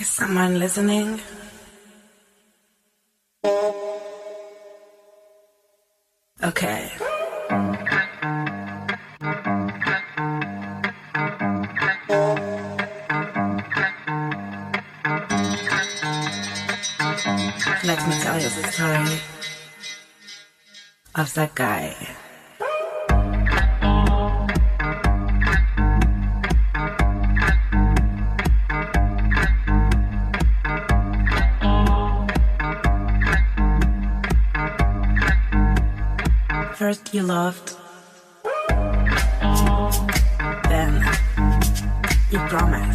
Is someone listening? Okay. Let me tell you the story of that guy. you loved. Then you promised.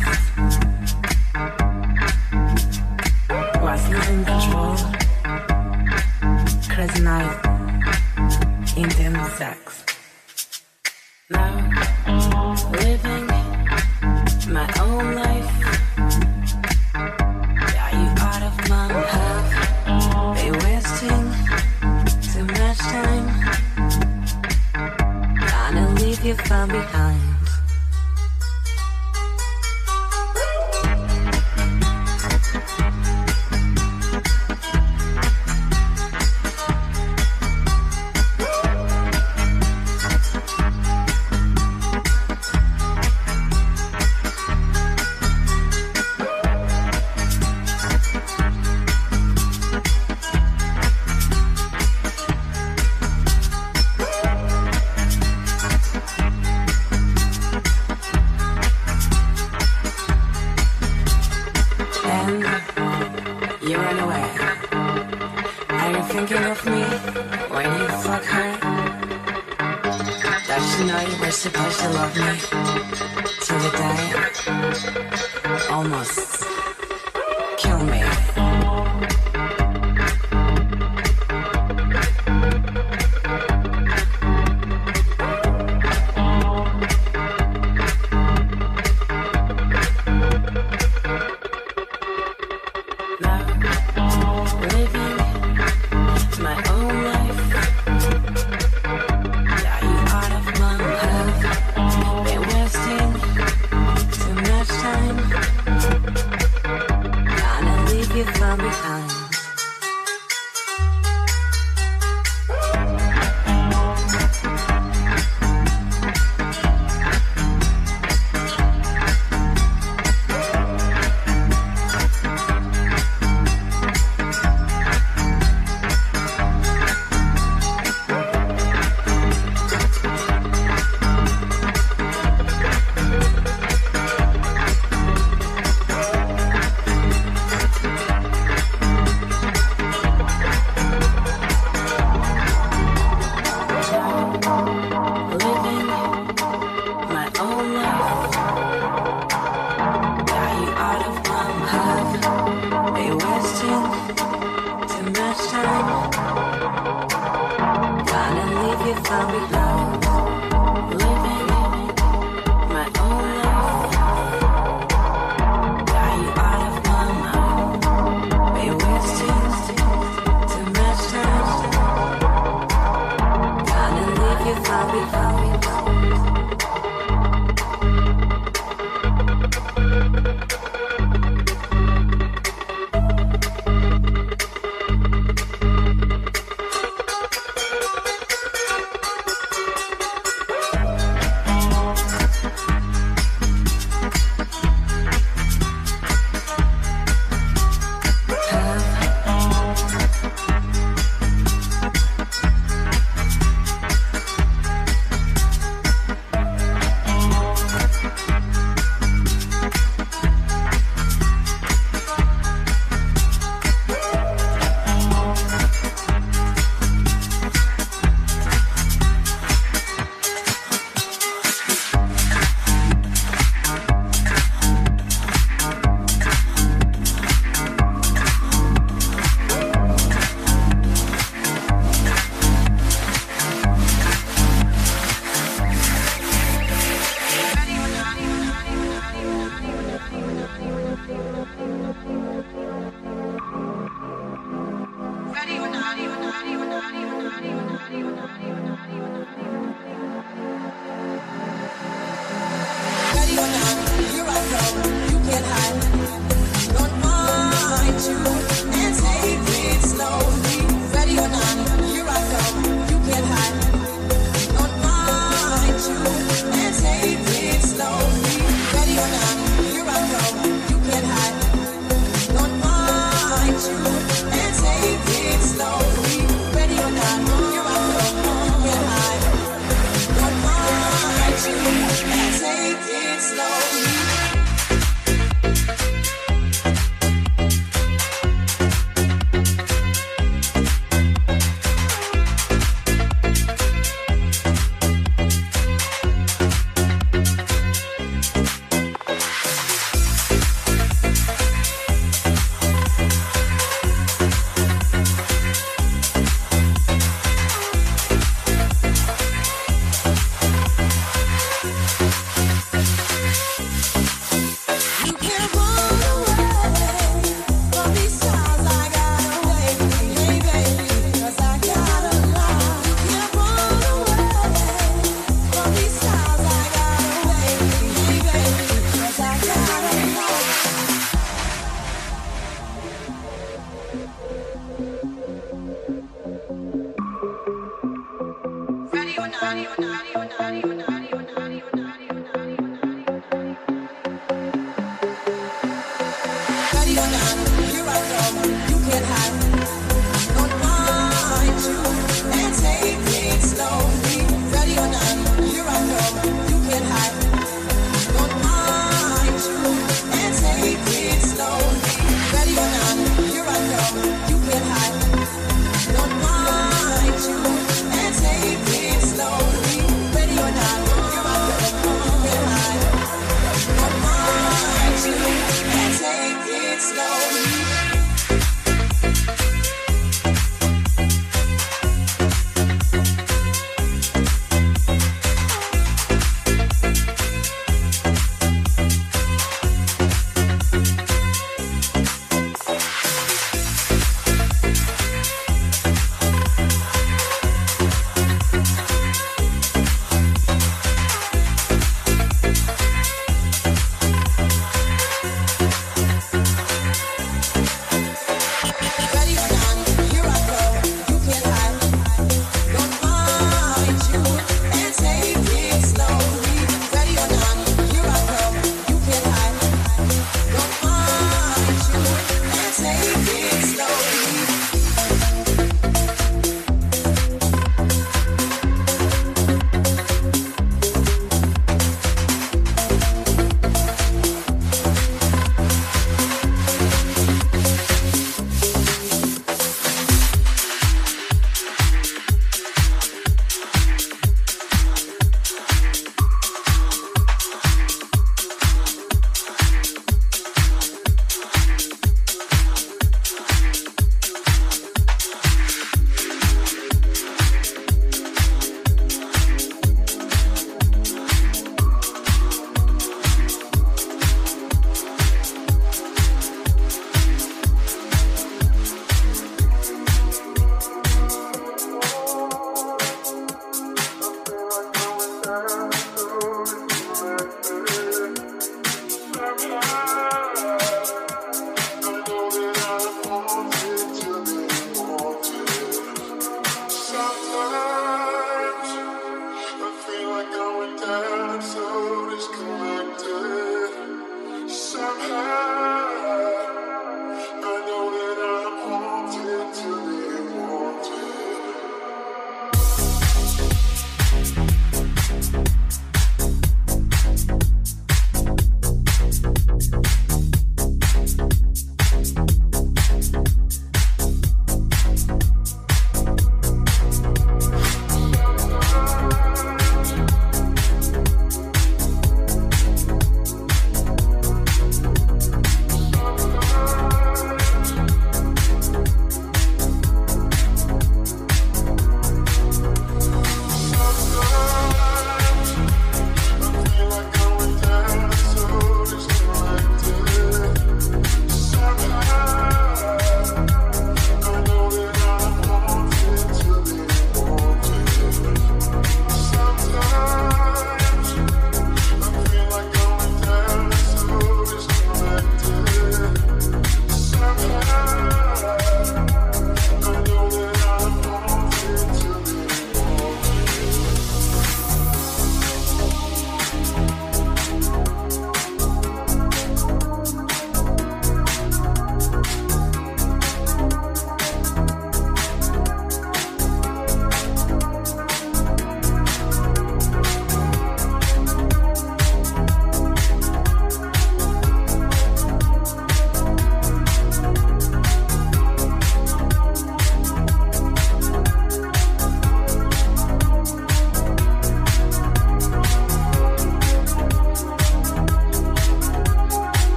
you from behind.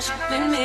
flash. Make me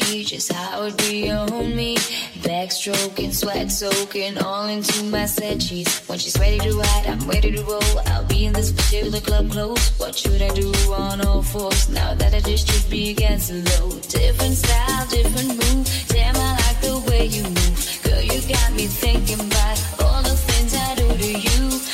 see just how it be on me. Backstroking, sweat soaking, all into my set sheets. When she's ready to ride, I'm ready to roll. I'll be in this particular club close. What should I do on all fours now that I just should be against the low? Different style, different move. Damn, I like the way you move. Girl, you got me thinking about all the things I do to you.